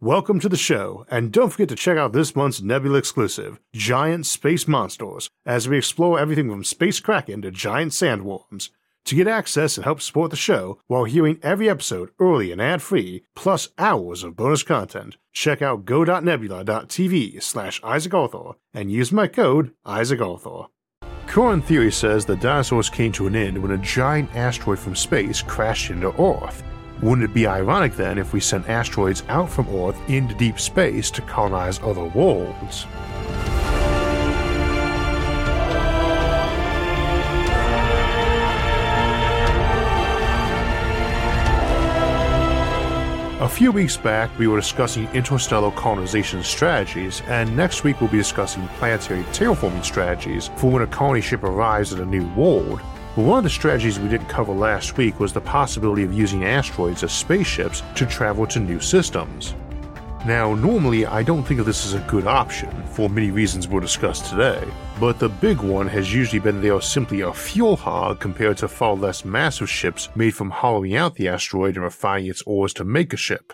Welcome to the show, and don't forget to check out this month's Nebula exclusive, Giant Space Monsters, as we explore everything from space kraken to giant sandworms. To get access and help support the show while hearing every episode early and ad-free, plus hours of bonus content, check out go.nebula.tv slash Isaac Arthur and use my code Isaac Arthur. Current theory says the dinosaurs came to an end when a giant asteroid from space crashed into Earth. Wouldn't it be ironic then if we sent asteroids out from Earth into deep space to colonize other worlds? A few weeks back, we were discussing interstellar colonization strategies, and next week we'll be discussing planetary terraforming strategies for when a colony ship arrives at a new world. One of the strategies we didn't cover last week was the possibility of using asteroids as spaceships to travel to new systems. Now, normally I don't think of this as a good option, for many reasons we'll discuss today, but the big one has usually been they are simply a fuel hog compared to far less massive ships made from hollowing out the asteroid and refining its ores to make a ship.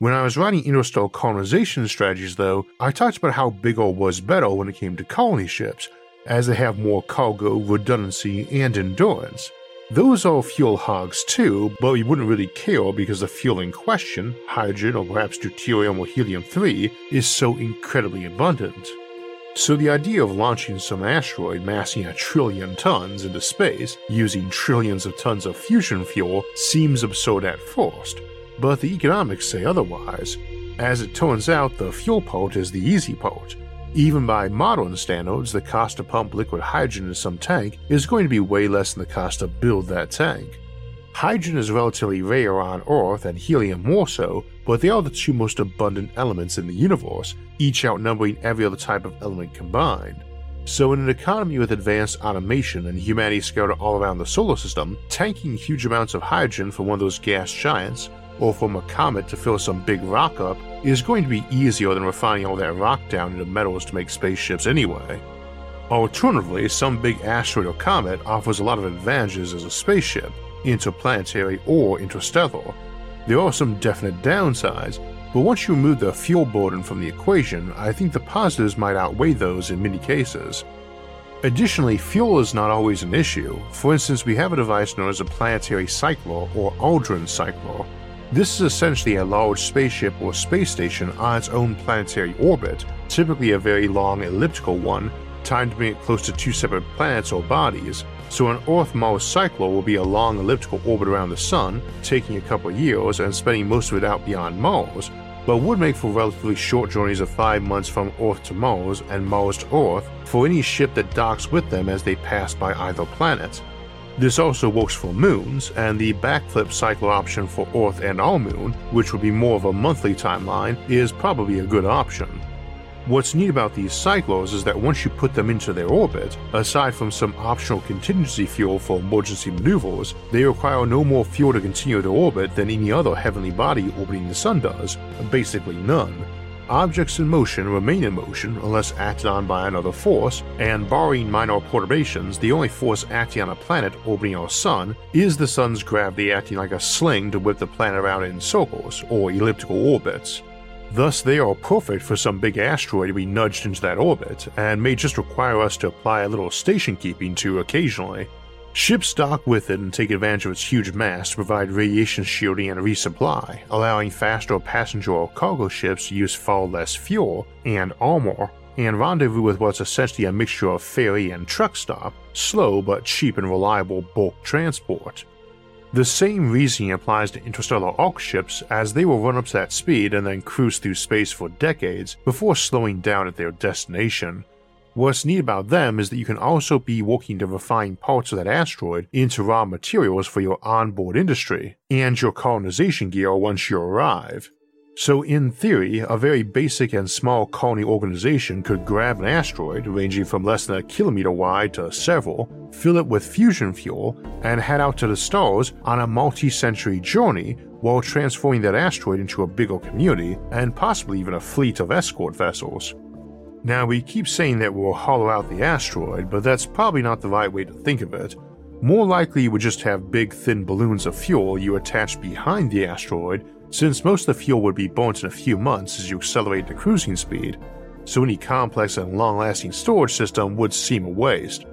When I was writing interstellar colonization strategies, though, I talked about how bigger was better when it came to colony ships, as they have more cargo, redundancy, and endurance. Those are fuel hogs too, but we wouldn't really care because the fuel in question, hydrogen or perhaps deuterium or helium 3, is so incredibly abundant. So the idea of launching some asteroid massing a trillion tons into space using trillions of tons of fusion fuel seems absurd at first, but the economics say otherwise. As it turns out, the fuel part is the easy part even by modern standards, the cost to pump liquid hydrogen into some tank is going to be way less than the cost to build that tank. Hydrogen is relatively rare on Earth and helium more so, but they are the two most abundant elements in the universe, each outnumbering every other type of element combined. So, in an economy with advanced automation and humanity scattered all around the solar system, tanking huge amounts of hydrogen from one of those gas giants or from a comet to fill some big rock up is going to be easier than refining all that rock down into metals to make spaceships anyway. Alternatively, some big asteroid or comet offers a lot of advantages as a spaceship, interplanetary or interstellar. There are some definite downsides, but once you remove the fuel burden from the equation, I think the positives might outweigh those in many cases. Additionally, fuel is not always an issue. For instance, we have a device known as a planetary cycler or Aldrin cycler, this is essentially a large spaceship or space station on its own planetary orbit, typically a very long elliptical one, timed to it close to two separate planets or bodies. So an Earth-Mars cycle will be a long elliptical orbit around the Sun, taking a couple years and spending most of it out beyond Mars, but would make for relatively short journeys of 5 months from Earth to Mars and Mars to Earth for any ship that docks with them as they pass by either planet. This also works for moons, and the backflip cycle option for Earth and our moon, which would be more of a monthly timeline, is probably a good option. What's neat about these cyclers is that once you put them into their orbit, aside from some optional contingency fuel for emergency maneuvers, they require no more fuel to continue their orbit than any other heavenly body orbiting the Sun does, basically none, Objects in motion remain in motion unless acted on by another force, and barring minor perturbations, the only force acting on a planet orbiting our sun is the sun's gravity acting like a sling to whip the planet around in circles or elliptical orbits. Thus, they are perfect for some big asteroid to be nudged into that orbit, and may just require us to apply a little station keeping to occasionally. Ships dock with it and take advantage of its huge mass to provide radiation shielding and resupply, allowing faster passenger or cargo ships to use far less fuel and armor, and rendezvous with what's essentially a mixture of ferry and truck stop, slow but cheap and reliable bulk transport. The same reasoning applies to interstellar ark ships as they will run up to that speed and then cruise through space for decades before slowing down at their destination, What's neat about them is that you can also be working to refine parts of that asteroid into raw materials for your onboard industry and your colonization gear once you arrive. So, in theory, a very basic and small colony organization could grab an asteroid ranging from less than a kilometer wide to several, fill it with fusion fuel, and head out to the stars on a multi century journey while transforming that asteroid into a bigger community and possibly even a fleet of escort vessels. Now, we keep saying that we'll hollow out the asteroid, but that's probably not the right way to think of it. More likely, you would just have big, thin balloons of fuel you attach behind the asteroid since most of the fuel would be burnt in a few months as you accelerate the cruising speed, so any complex and long lasting storage system would seem a waste.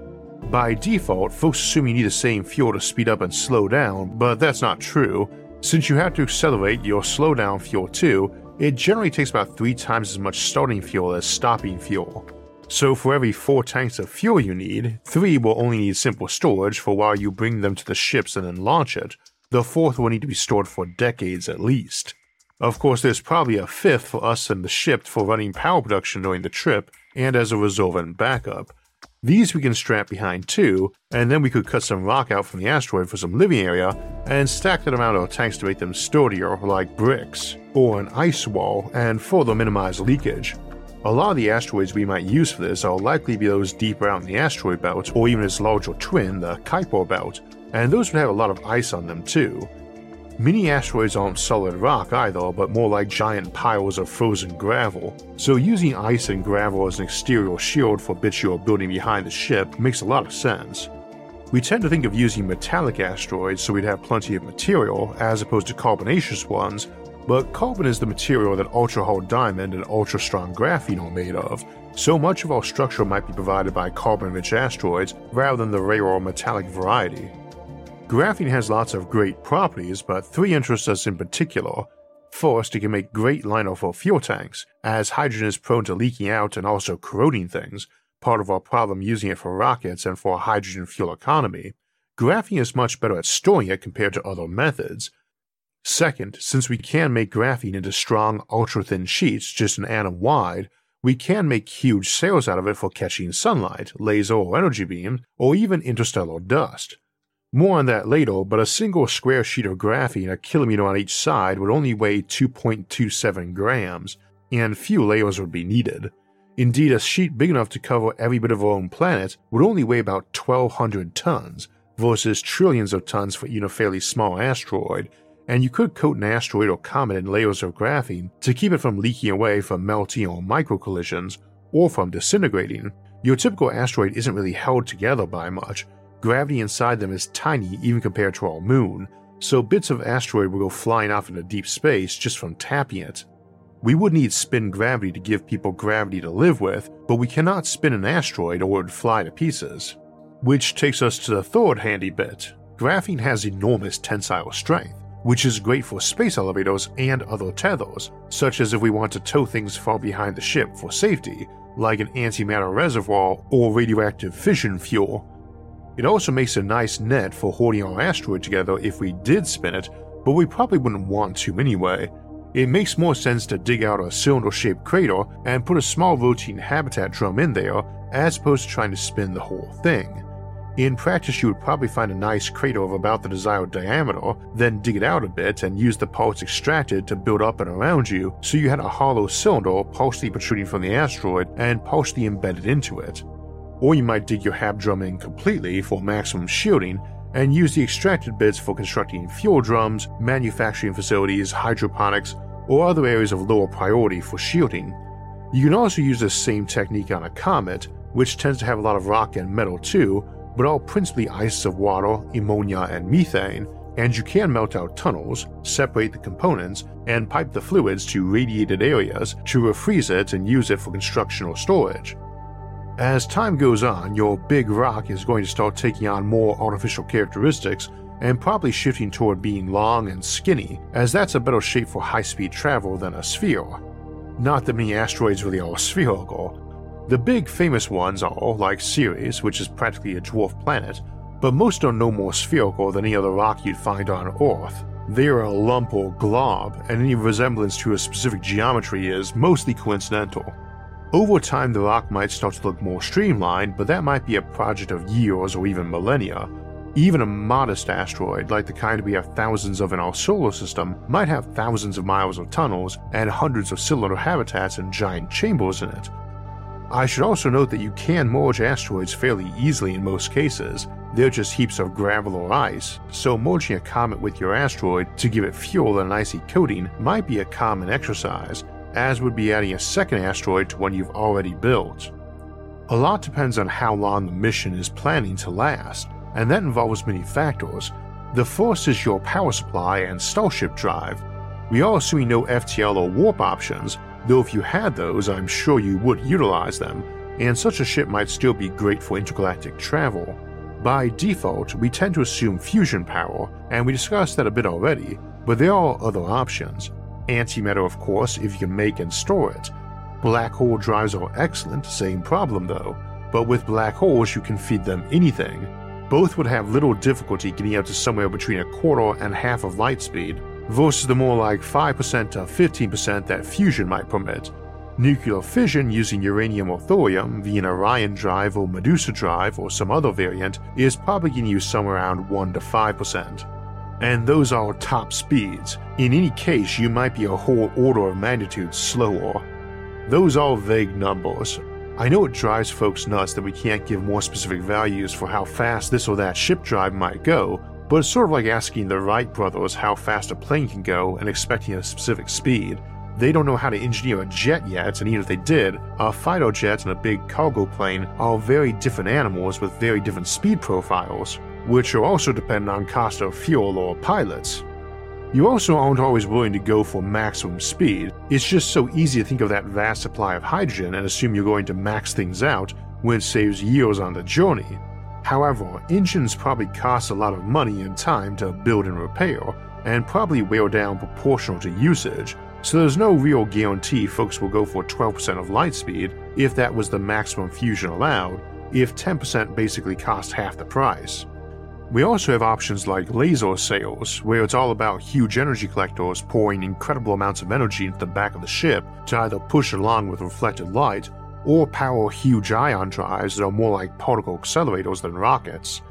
By default, folks assume you need the same fuel to speed up and slow down, but that's not true. Since you have to accelerate your slow down fuel too, it generally takes about 3 times as much starting fuel as stopping fuel. So for every 4 tanks of fuel you need, 3 will only need simple storage for while you bring them to the ships and then launch it, the fourth will need to be stored for decades at least. Of course, there's probably a fifth for us and the ship for running power production during the trip and as a reserve and backup. These we can strap behind too, and then we could cut some rock out from the asteroid for some living area and stack them around our tanks to make them sturdier like bricks, or an ice wall, and further minimize leakage. A lot of the asteroids we might use for this are likely to be those deeper out in the asteroid belt, or even its larger twin, the Kuiper belt, and those would have a lot of ice on them too. Many asteroids aren't solid rock either, but more like giant piles of frozen gravel, so using ice and gravel as an exterior shield for bits you're building behind the ship makes a lot of sense. We tend to think of using metallic asteroids so we'd have plenty of material, as opposed to carbonaceous ones, but carbon is the material that ultra hard diamond and ultra strong graphene are made of, so much of our structure might be provided by carbon rich asteroids rather than the rare or metallic variety. Graphene has lots of great properties, but three interest us in particular. First, it can make great liner for fuel tanks, as hydrogen is prone to leaking out and also corroding things, part of our problem using it for rockets and for hydrogen fuel economy. Graphene is much better at storing it compared to other methods. Second, since we can make graphene into strong, ultra thin sheets just an atom wide, we can make huge sails out of it for catching sunlight, laser or energy beams, or even interstellar dust. More on that later, but a single square sheet of graphene a kilometer on each side would only weigh 2.27 grams, and few layers would be needed. Indeed, a sheet big enough to cover every bit of our own planet would only weigh about 1200 tons, versus trillions of tons for even a fairly small asteroid, and you could coat an asteroid or comet in layers of graphene to keep it from leaking away from melting or micro collisions, or from disintegrating. Your typical asteroid isn't really held together by much, Gravity inside them is tiny even compared to our moon, so bits of asteroid will go flying off into deep space just from tapping it. We would need spin gravity to give people gravity to live with, but we cannot spin an asteroid or it would fly to pieces. Which takes us to the third handy bit. Graphene has enormous tensile strength, which is great for space elevators and other tethers, such as if we want to tow things far behind the ship for safety, like an antimatter reservoir or radioactive fission fuel, it also makes a nice net for holding our asteroid together if we did spin it, but we probably wouldn't want to anyway. It makes more sense to dig out a cylinder shaped crater and put a small rotating habitat drum in there as opposed to trying to spin the whole thing. In practice, you would probably find a nice crater of about the desired diameter, then dig it out a bit and use the parts extracted to build up and around you so you had a hollow cylinder partially protruding from the asteroid and partially embedded into it or you might dig your hab drum in completely for maximum shielding and use the extracted bits for constructing fuel drums, manufacturing facilities, hydroponics, or other areas of lower priority for shielding. You can also use this same technique on a comet, which tends to have a lot of rock and metal too, but all principally ice of water, ammonia, and methane, and you can melt out tunnels, separate the components, and pipe the fluids to radiated areas to refreeze it and use it for construction or storage. As time goes on, your big rock is going to start taking on more artificial characteristics and probably shifting toward being long and skinny, as that's a better shape for high speed travel than a sphere. Not that many asteroids really are spherical. The big famous ones are, like Ceres, which is practically a dwarf planet, but most are no more spherical than any other rock you'd find on Earth. They are a lump or glob, and any resemblance to a specific geometry is mostly coincidental. Over time, the rock might start to look more streamlined, but that might be a project of years or even millennia. Even a modest asteroid, like the kind we have thousands of in our solar system, might have thousands of miles of tunnels and hundreds of cylinder habitats and giant chambers in it. I should also note that you can merge asteroids fairly easily in most cases. They're just heaps of gravel or ice, so merging a comet with your asteroid to give it fuel and an icy coating might be a common exercise, as would be adding a second asteroid to one you've already built. A lot depends on how long the mission is planning to last, and that involves many factors. The first is your power supply and starship drive. We are assuming no FTL or warp options, though if you had those, I'm sure you would utilize them, and such a ship might still be great for intergalactic travel. By default, we tend to assume fusion power, and we discussed that a bit already, but there are other options. Antimatter, of course, if you can make and store it. Black hole drives are excellent, same problem though, but with black holes you can feed them anything. Both would have little difficulty getting out to somewhere between a quarter and half of light speed, versus the more like 5% to 15% that fusion might permit. Nuclear fission using uranium or thorium via an Orion drive or Medusa drive or some other variant is probably getting use somewhere around 1 to 5% and those are top speeds. In any case, you might be a whole order of magnitude slower. Those are vague numbers. I know it drives folks nuts that we can't give more specific values for how fast this or that ship drive might go, but it's sort of like asking the Wright brothers how fast a plane can go and expecting a specific speed. They don't know how to engineer a jet yet, and even if they did, a fighter jet and a big cargo plane are very different animals with very different speed profiles which are also dependent on cost of fuel or pilots. You also aren't always willing to go for maximum speed, it's just so easy to think of that vast supply of hydrogen and assume you're going to max things out when it saves years on the journey. However, engines probably cost a lot of money and time to build and repair, and probably wear down proportional to usage, so there's no real guarantee folks will go for 12% of light speed if that was the maximum fusion allowed, if 10% basically cost half the price. We also have options like laser sails, where it's all about huge energy collectors pouring incredible amounts of energy into the back of the ship to either push along with reflected light or power huge ion drives that are more like particle accelerators than rockets.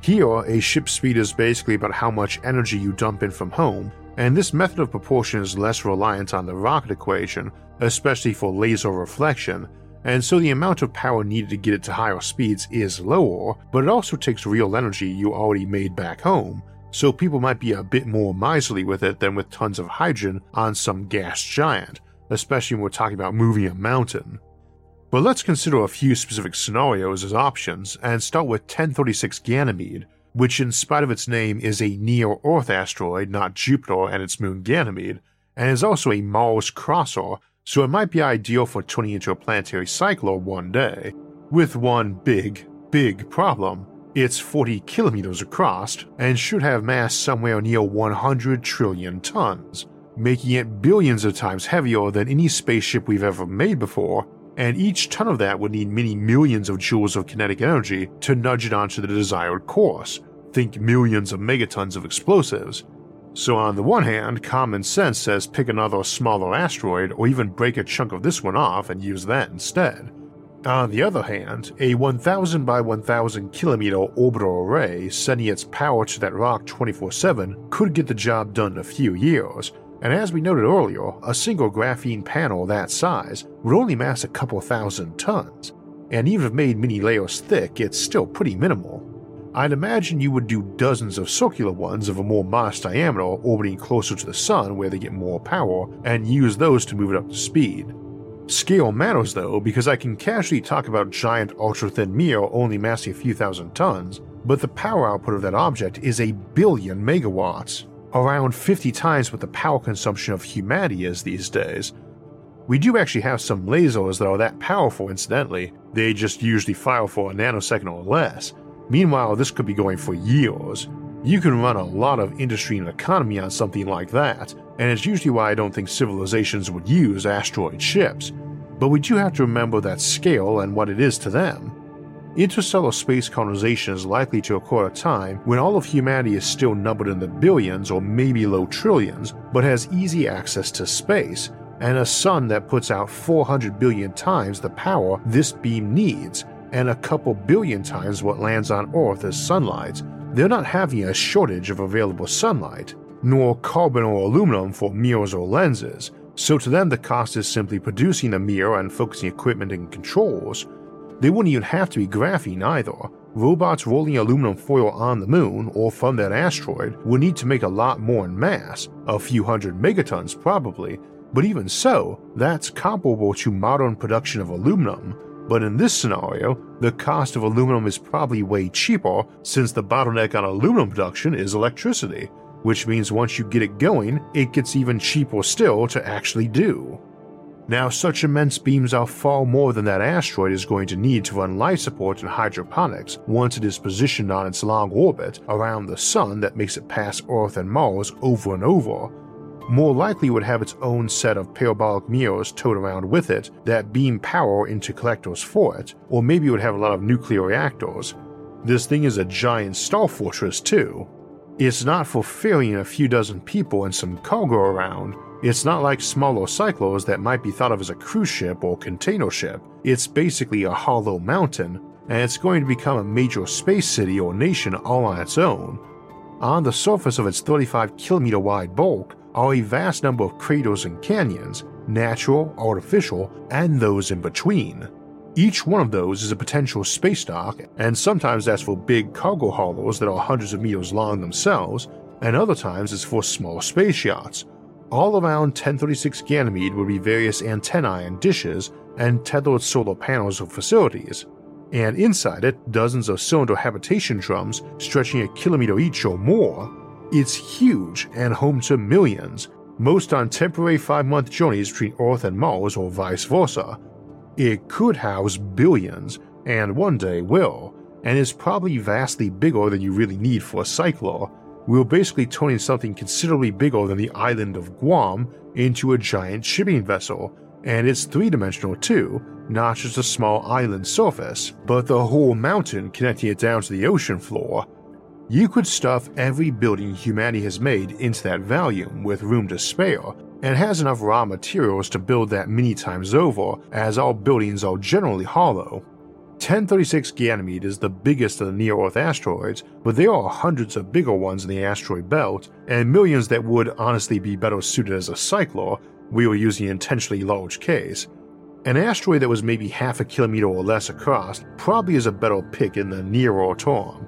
Here, a ship's speed is basically about how much energy you dump in from home, and this method of propulsion is less reliant on the rocket equation, especially for laser reflection, and so the amount of power needed to get it to higher speeds is lower, but it also takes real energy you already made back home, so people might be a bit more miserly with it than with tons of hydrogen on some gas giant, especially when we're talking about moving a mountain. But let's consider a few specific scenarios as options and start with 1036 Ganymed, which, in spite of its name, is a near Earth asteroid, not Jupiter and its moon Ganymede, and is also a Mars crosser so it might be ideal for turning into a planetary cycler one day, with one big, big problem. It's 40 kilometers across and should have mass somewhere near 100 trillion tons, making it billions of times heavier than any spaceship we've ever made before, and each ton of that would need many millions of joules of kinetic energy to nudge it onto the desired course. Think millions of megatons of explosives, so, on the one hand, common sense says pick another smaller asteroid or even break a chunk of this one off and use that instead. On the other hand, a 1000 by 1000 kilometer orbital array sending its power to that rock 24 7 could get the job done in a few years, and as we noted earlier, a single graphene panel that size would only mass a couple thousand tons, and even if made many layers thick, it's still pretty minimal. I'd imagine you would do dozens of circular ones of a more modest diameter orbiting closer to the Sun where they get more power, and use those to move it up to speed. Scale matters though, because I can casually talk about giant ultra thin mirror only massing a few thousand tons, but the power output of that object is a billion megawatts, around 50 times what the power consumption of humanity is these days. We do actually have some lasers that are that powerful, incidentally, they just usually fire for a nanosecond or less, Meanwhile, this could be going for years. You can run a lot of industry and economy on something like that, and it's usually why I don't think civilizations would use asteroid ships. But we do have to remember that scale and what it is to them. Interstellar space colonization is likely to occur at a time when all of humanity is still numbered in the billions or maybe low trillions, but has easy access to space, and a sun that puts out 400 billion times the power this beam needs, and a couple billion times what lands on Earth as sunlight, they're not having a shortage of available sunlight, nor carbon or aluminum for mirrors or lenses, so to them the cost is simply producing a mirror and focusing equipment and controls. They wouldn't even have to be graphene either. Robots rolling aluminum foil on the moon or from that asteroid would need to make a lot more in mass, a few hundred megatons probably, but even so, that's comparable to modern production of aluminum, but in this scenario, the cost of aluminum is probably way cheaper since the bottleneck on aluminum production is electricity. which means once you get it going, it gets even cheaper still to actually do. Now, such immense beams are far more than that asteroid is going to need to run life support and hydroponics once it is positioned on its long orbit around the Sun that makes it pass Earth and Mars over and over. More likely would have its own set of parabolic mirrors towed around with it that beam power into collectors for it, or maybe it would have a lot of nuclear reactors. This thing is a giant star fortress, too. It's not for ferrying a few dozen people and some cargo around, it's not like smaller cyclers that might be thought of as a cruise ship or container ship. It's basically a hollow mountain, and it's going to become a major space city or nation all on its own. On the surface of its 35 kilometer wide bulk are a vast number of craters and canyons, natural, artificial, and those in between. Each one of those is a potential space dock, and sometimes that's for big cargo haulers that are hundreds of meters long themselves, and other times it's for small space yachts, all around 1036 Ganymed would be various antennae and dishes and tethered solar panels of facilities, and inside it, dozens of cylinder habitation drums stretching a kilometer each or more. It's huge and home to millions, most on temporary five month journeys between Earth and Mars or vice versa. It could house billions, and one day will, and is probably vastly bigger than you really need for a cycler, we were basically turning something considerably bigger than the island of Guam into a giant shipping vessel, and it's three dimensional too, not just a small island surface, but the whole mountain connecting it down to the ocean floor. You could stuff every building humanity has made into that volume with room to spare, and has enough raw materials to build that many times over, as all buildings are generally hollow. 1036 Ganymed is the biggest of the near Earth asteroids, but there are hundreds of bigger ones in the asteroid belt, and millions that would honestly be better suited as a cycler, we were using intentionally large case. An asteroid that was maybe half a kilometer or less across probably is a better pick in the nearer term.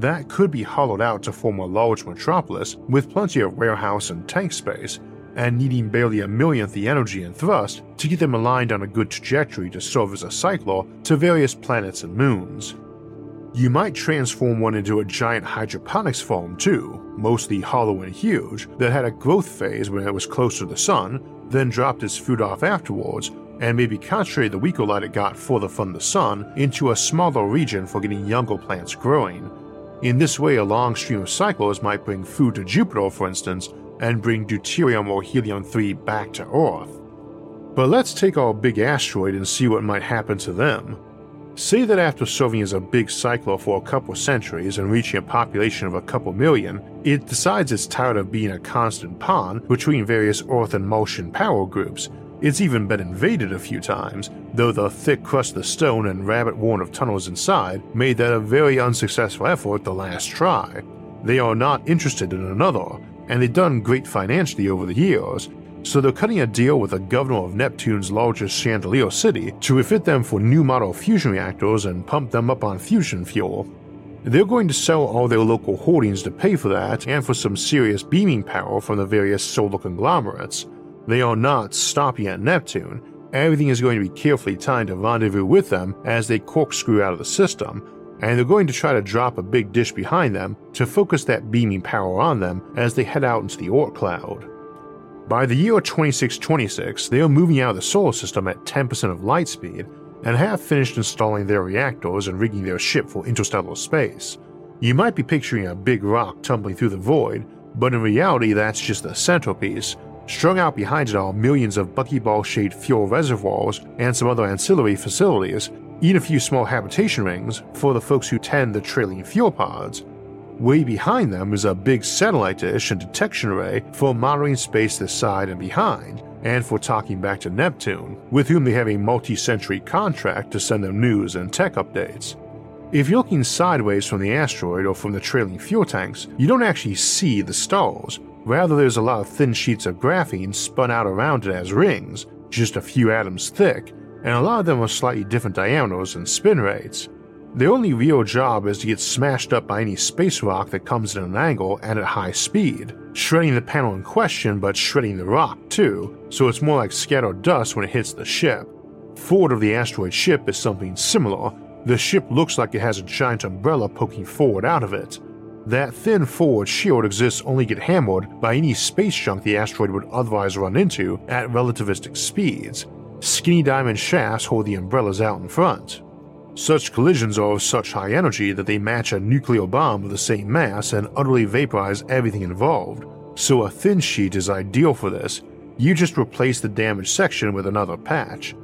That could be hollowed out to form a large metropolis with plenty of warehouse and tank space, and needing barely a millionth the energy and thrust to get them aligned on a good trajectory to serve as a cycler to various planets and moons. You might transform one into a giant hydroponics farm too, mostly hollow and huge, that had a growth phase when it was close to the sun, then dropped its food off afterwards, and maybe concentrate the weaker light it got further from the sun into a smaller region for getting younger plants growing. In this way, a long stream of cyclers might bring food to Jupiter, for instance, and bring deuterium or helium 3 back to Earth. But let's take our big asteroid and see what might happen to them. Say that after serving as a big cycler for a couple centuries and reaching a population of a couple million, it decides it's tired of being a constant pawn between various Earth and Martian power groups. It's even been invaded a few times, though the thick crust of stone and rabbit worn of tunnels inside made that a very unsuccessful effort the last try. They are not interested in another, and they've done great financially over the years, so they're cutting a deal with the governor of Neptune's largest chandelier city to refit them for new model fusion reactors and pump them up on fusion fuel. They're going to sell all their local holdings to pay for that and for some serious beaming power from the various solar conglomerates. They are not stopping at Neptune. Everything is going to be carefully timed to rendezvous with them as they corkscrew out of the system, and they're going to try to drop a big dish behind them to focus that beaming power on them as they head out into the Oort cloud. By the year 2626, they are moving out of the solar system at 10% of light speed and have finished installing their reactors and rigging their ship for interstellar space. You might be picturing a big rock tumbling through the void, but in reality, that's just the centerpiece. Strung out behind it are millions of buckyball shaped fuel reservoirs and some other ancillary facilities Eat a few small habitation rings for the folks who tend the trailing fuel pods. Way behind them is a big satellite dish and detection array for monitoring space this side and behind, and for talking back to Neptune, with whom they have a multi century contract to send them news and tech updates. If you're looking sideways from the asteroid or from the trailing fuel tanks, you don't actually see the stars. Rather, there's a lot of thin sheets of graphene spun out around it as rings, just a few atoms thick, and a lot of them are slightly different diameters and spin rates. Their only real job is to get smashed up by any space rock that comes at an angle and at high speed, shredding the panel in question but shredding the rock too, so it's more like scattered dust when it hits the ship. Forward of the asteroid ship is something similar. The ship looks like it has a giant umbrella poking forward out of it. That thin forward shield exists only to get hammered by any space junk the asteroid would otherwise run into at relativistic speeds. Skinny diamond shafts hold the umbrellas out in front. Such collisions are of such high energy that they match a nuclear bomb of the same mass and utterly vaporize everything involved, so a thin sheet is ideal for this. You just replace the damaged section with another patch.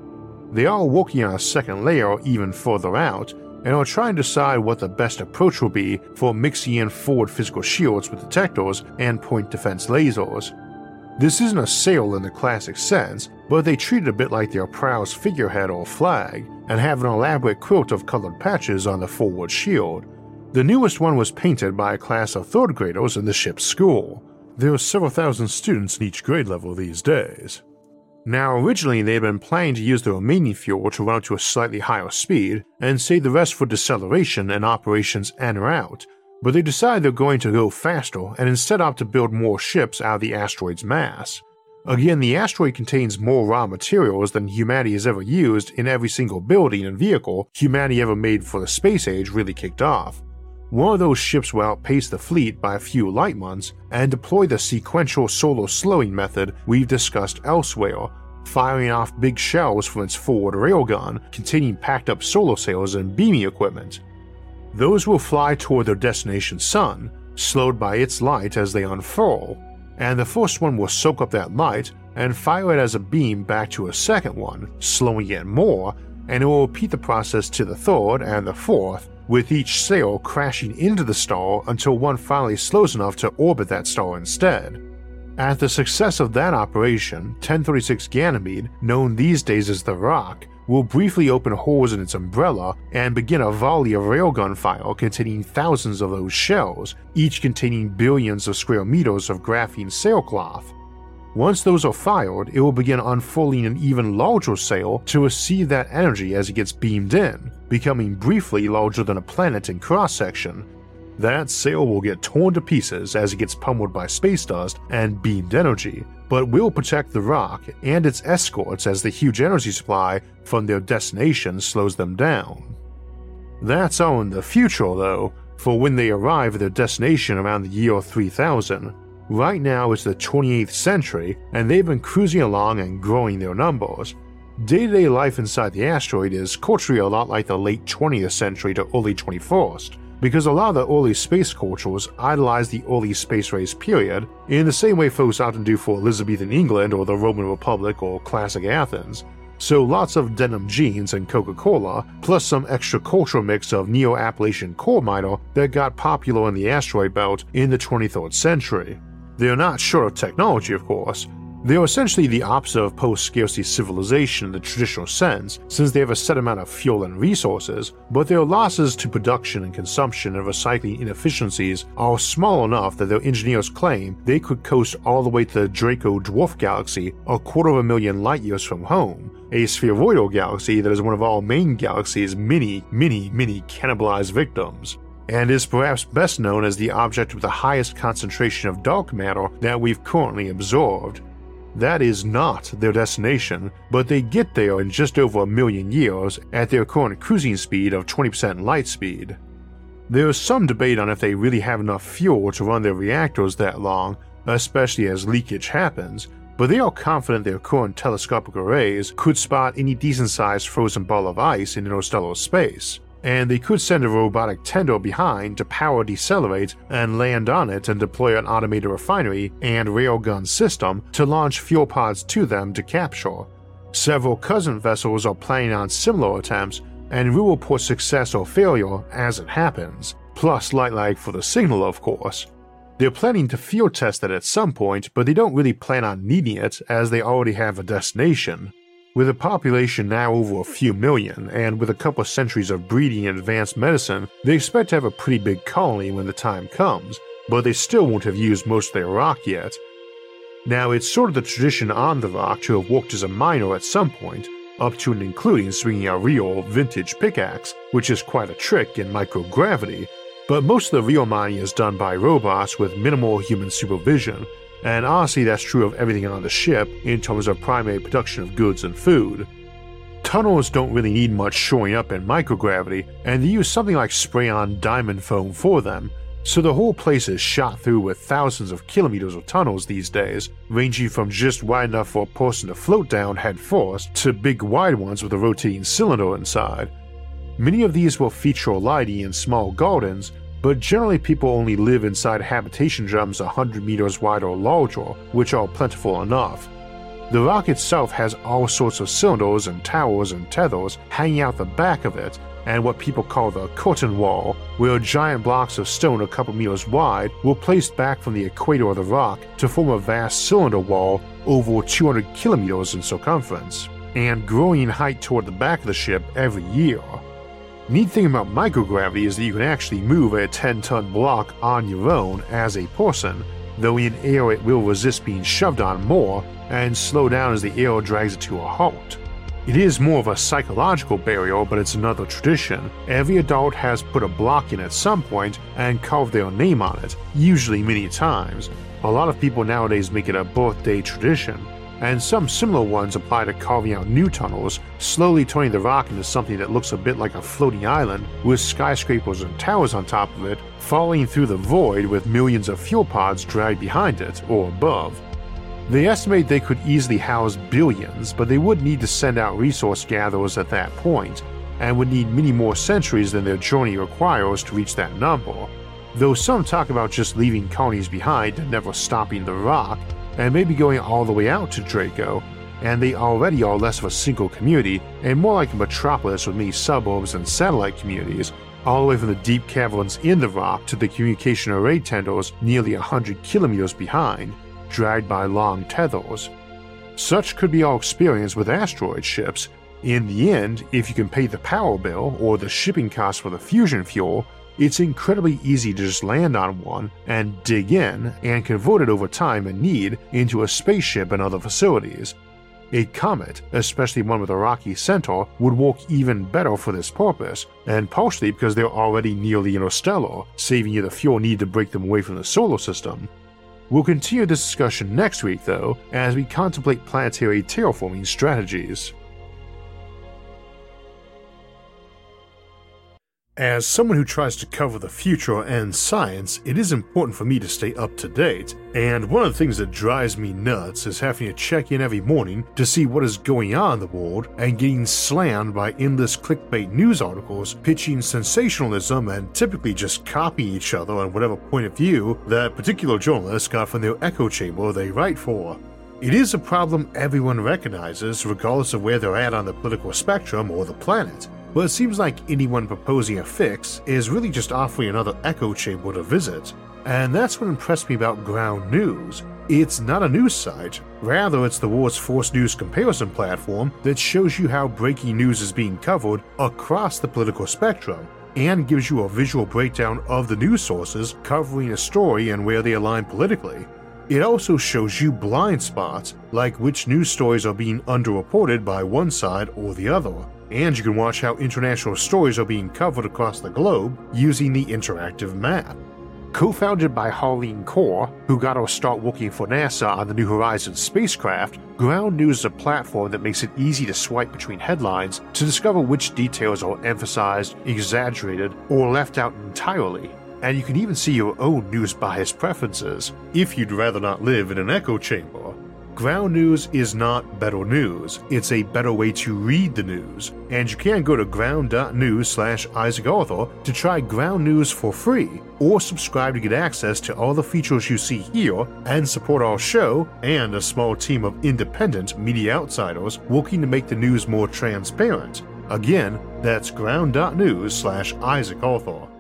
They are working on a second layer even further out, and are trying to decide what the best approach will be for mixing in forward physical shields with detectors and point defense lasers. This isn't a sail in the classic sense, but they treat it a bit like their prow's figurehead or flag, and have an elaborate quilt of colored patches on the forward shield. The newest one was painted by a class of third graders in the ship's school. There are several thousand students in each grade level these days. Now, originally they had been planning to use the remaining fuel to run up to a slightly higher speed and save the rest for deceleration and operations en route, but they decide they're going to go faster and instead opt to build more ships out of the asteroid's mass. Again, the asteroid contains more raw materials than humanity has ever used in every single building and vehicle humanity ever made for the space age really kicked off. One of those ships will outpace the fleet by a few light months and deploy the sequential solar slowing method we've discussed elsewhere, firing off big shells from its forward railgun containing packed up solar sails and beaming equipment. Those will fly toward their destination sun, slowed by its light as they unfurl, and the first one will soak up that light and fire it as a beam back to a second one, slowing it more, and it will repeat the process to the third and the fourth, with each sail crashing into the star until one finally slows enough to orbit that star instead. At the success of that operation, 1036 Ganymed, known these days as the Rock, will briefly open holes in its umbrella and begin a volley of railgun fire containing thousands of those shells, each containing billions of square meters of graphene sailcloth. Once those are fired, it will begin unfurling an even larger sail to receive that energy as it gets beamed in, becoming briefly larger than a planet in cross section. That sail will get torn to pieces as it gets pummeled by space dust and beamed energy, but will protect the rock and its escorts as the huge energy supply from their destination slows them down. That's all in the future, though, for when they arrive at their destination around the year 3000. Right now it's the 28th century, and they've been cruising along and growing their numbers. Day to day life inside the asteroid is culturally a lot like the late 20th century to early 21st, because a lot of the early space cultures idolize the early space race period in the same way folks often do for Elizabethan England or the Roman Republic or classic Athens. So lots of denim jeans and Coca-Cola, plus some extra cultural mix of Neo-Appalachian coal miner that got popular in the asteroid belt in the 23rd century. They are not short of technology, of course. They are essentially the opposite of post scarcity civilization in the traditional sense, since they have a set amount of fuel and resources, but their losses to production and consumption and recycling inefficiencies are small enough that their engineers claim they could coast all the way to the Draco dwarf galaxy a quarter of a million light years from home, a spheroidal galaxy that is one of our main galaxy's many, many, many cannibalized victims and is perhaps best known as the object with the highest concentration of dark matter that we've currently observed. That is not their destination, but they get there in just over a million years at their current cruising speed of 20% light speed. There is some debate on if they really have enough fuel to run their reactors that long, especially as leakage happens, but they are confident their current telescopic arrays could spot any decent sized frozen ball of ice in interstellar space and they could send a robotic tender behind to power decelerate and land on it and deploy an automated refinery and railgun system to launch fuel pods to them to capture. Several cousin vessels are planning on similar attempts, and we will report success or failure as it happens, plus light lag for the signal, of course. They're planning to field test it at some point, but they don't really plan on needing it as they already have a destination. With a population now over a few million, and with a couple centuries of breeding and advanced medicine, they expect to have a pretty big colony when the time comes, but they still won't have used most of their rock yet. Now, it's sort of the tradition on the rock to have worked as a miner at some point, up to and including swinging a real, vintage pickaxe, which is quite a trick in microgravity, but most of the real mining is done by robots with minimal human supervision, and honestly, that's true of everything on the ship in terms of primary production of goods and food. Tunnels don't really need much shoring up in microgravity, and they use something like spray on diamond foam for them, So the whole place is shot through with thousands of kilometers of tunnels these days, ranging from just wide enough for a person to float down head first to big wide ones with a rotating cylinder inside. Many of these will feature lighting and small gardens, but generally people only live inside habitation drums 100 meters wide or larger, which are plentiful enough. The rock itself has all sorts of cylinders and towers and tethers hanging out the back of it, and what people call the curtain wall, where giant blocks of stone a couple meters wide were placed back from the equator of the rock to form a vast cylinder wall over 200 kilometers in circumference, and growing in height toward the back of the ship every year. Neat thing about microgravity is that you can actually move a 10 ton block on your own as a person, though in air it will resist being shoved on more and slow down as the air drags it to a halt. It is more of a psychological barrier, but it's another tradition. Every adult has put a block in at some point and carved their name on it, usually many times. A lot of people nowadays make it a birthday tradition, and some similar ones apply to carving out new tunnels, slowly turning the rock into something that looks a bit like a floating island with skyscrapers and towers on top of it, falling through the void with millions of fuel pods dragged behind it or above. They estimate they could easily house billions, but they would need to send out resource gatherers at that point, and would need many more centuries than their journey requires to reach that number. Though some talk about just leaving colonies behind and never stopping the rock, and maybe going all the way out to Draco, and they already are less of a single community and more like a metropolis with many suburbs and satellite communities, all the way from the deep caverns in the rock to the communication array tendrils nearly 100 kilometers behind, dragged by long tethers. Such could be our experience with asteroid ships. In the end, if you can pay the power bill or the shipping cost for the fusion fuel, it's incredibly easy to just land on one and dig in and convert it over time and need into a spaceship and other facilities. A comet, especially one with a rocky center, would work even better for this purpose, and partially because they're already nearly interstellar, saving you the fuel need to break them away from the solar system. We'll continue this discussion next week, though, as we contemplate planetary terraforming strategies. As someone who tries to cover the future and science, it is important for me to stay up to date, and one of the things that drives me nuts is having to check in every morning to see what is going on in the world and getting slammed by endless clickbait news articles pitching sensationalism and typically just copying each other on whatever point of view that particular journalist got from their echo chamber they write for. It is a problem everyone recognizes, regardless of where they're at on the political spectrum or the planet. But it seems like anyone proposing a fix is really just offering another echo chamber to visit. And that's what impressed me about Ground News. It's not a news site, rather, it's the world's first news comparison platform that shows you how breaking news is being covered across the political spectrum and gives you a visual breakdown of the news sources covering a story and where they align politically. It also shows you blind spots, like which news stories are being underreported by one side or the other and you can watch how international stories are being covered across the globe using the interactive map. Co founded by Harleen Kaur, who got her start working for NASA on the New Horizons spacecraft, Ground News is a platform that makes it easy to swipe between headlines to discover which details are emphasized, exaggerated, or left out entirely. And you can even see your own news bias preferences if you'd rather not live in an echo chamber. Ground News is not better news, it's a better way to read the news, and you can go to ground.news slash Isaac Arthur to try Ground News for free, or subscribe to get access to all the features you see here and support our show and a small team of independent media outsiders working to make the news more transparent. Again, that's ground.news slash Isaac Arthur.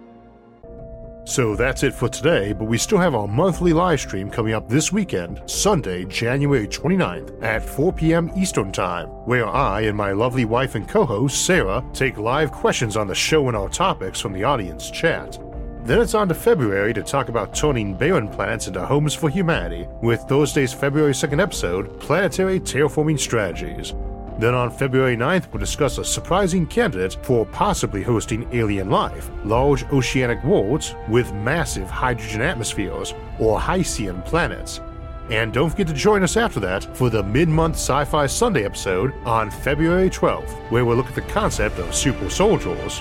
So that's it for today, but we still have our monthly live stream coming up this weekend, Sunday, January 29th at 4 p.m. Eastern Time, where I and my lovely wife and co host, Sarah, take live questions on the show and our topics from the audience chat. Then it's on to February to talk about turning barren planets into homes for humanity, with Thursday's February 2nd episode, Planetary Terraforming Strategies. Then on February 9th, we'll discuss a surprising candidate for possibly hosting alien life large oceanic worlds with massive hydrogen atmospheres, or Hycean planets. And don't forget to join us after that for the mid month Sci Fi Sunday episode on February 12th, where we'll look at the concept of super soldiers.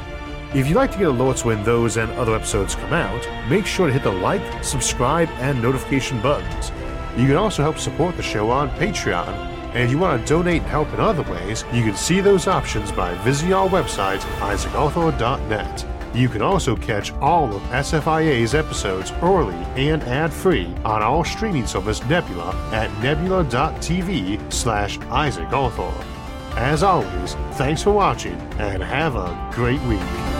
If you'd like to get alerts when those and other episodes come out, make sure to hit the like, subscribe, and notification buttons. You can also help support the show on Patreon, and if you want to donate and help in other ways, you can see those options by visiting our website, isaacarthur.net. You can also catch all of SFIA's episodes early and ad-free on our streaming service Nebula at nebula.tv slash isaacarthur. As always, thanks for watching and have a great week.